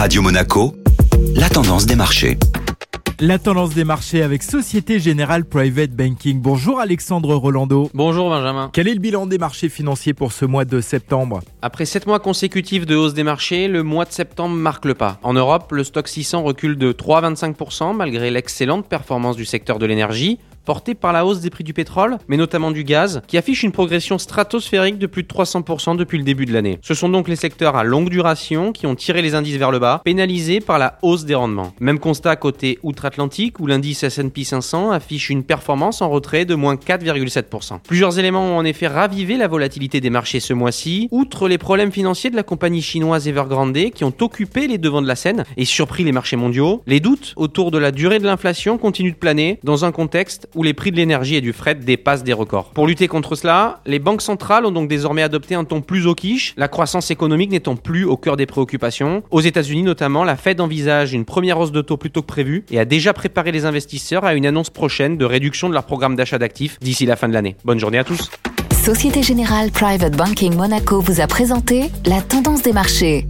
Radio Monaco, la tendance des marchés. La tendance des marchés avec Société Générale Private Banking. Bonjour Alexandre Rolando. Bonjour Benjamin. Quel est le bilan des marchés financiers pour ce mois de septembre? Après 7 mois consécutifs de hausse des marchés, le mois de septembre marque le pas. En Europe, le stock 600 recule de 3,25% malgré l'excellente performance du secteur de l'énergie porté par la hausse des prix du pétrole, mais notamment du gaz, qui affiche une progression stratosphérique de plus de 300% depuis le début de l'année. Ce sont donc les secteurs à longue duration qui ont tiré les indices vers le bas, pénalisés par la hausse des rendements. Même constat côté outre-Atlantique, où l'indice S&P 500 affiche une performance en retrait de moins 4,7%. Plusieurs éléments ont en effet ravivé la volatilité des marchés ce mois-ci, outre les problèmes financiers de la compagnie chinoise Evergrande qui ont occupé les devants de la scène et surpris les marchés mondiaux. Les doutes autour de la durée de l'inflation continuent de planer dans un contexte où les prix de l'énergie et du fret dépassent des records. Pour lutter contre cela, les banques centrales ont donc désormais adopté un ton plus au quiche, la croissance économique n'étant plus au cœur des préoccupations. Aux États-Unis notamment, la Fed envisage une première hausse de taux plus tôt que prévu et a déjà préparé les investisseurs à une annonce prochaine de réduction de leur programme d'achat d'actifs d'ici la fin de l'année. Bonne journée à tous. Société Générale Private Banking Monaco vous a présenté la tendance des marchés.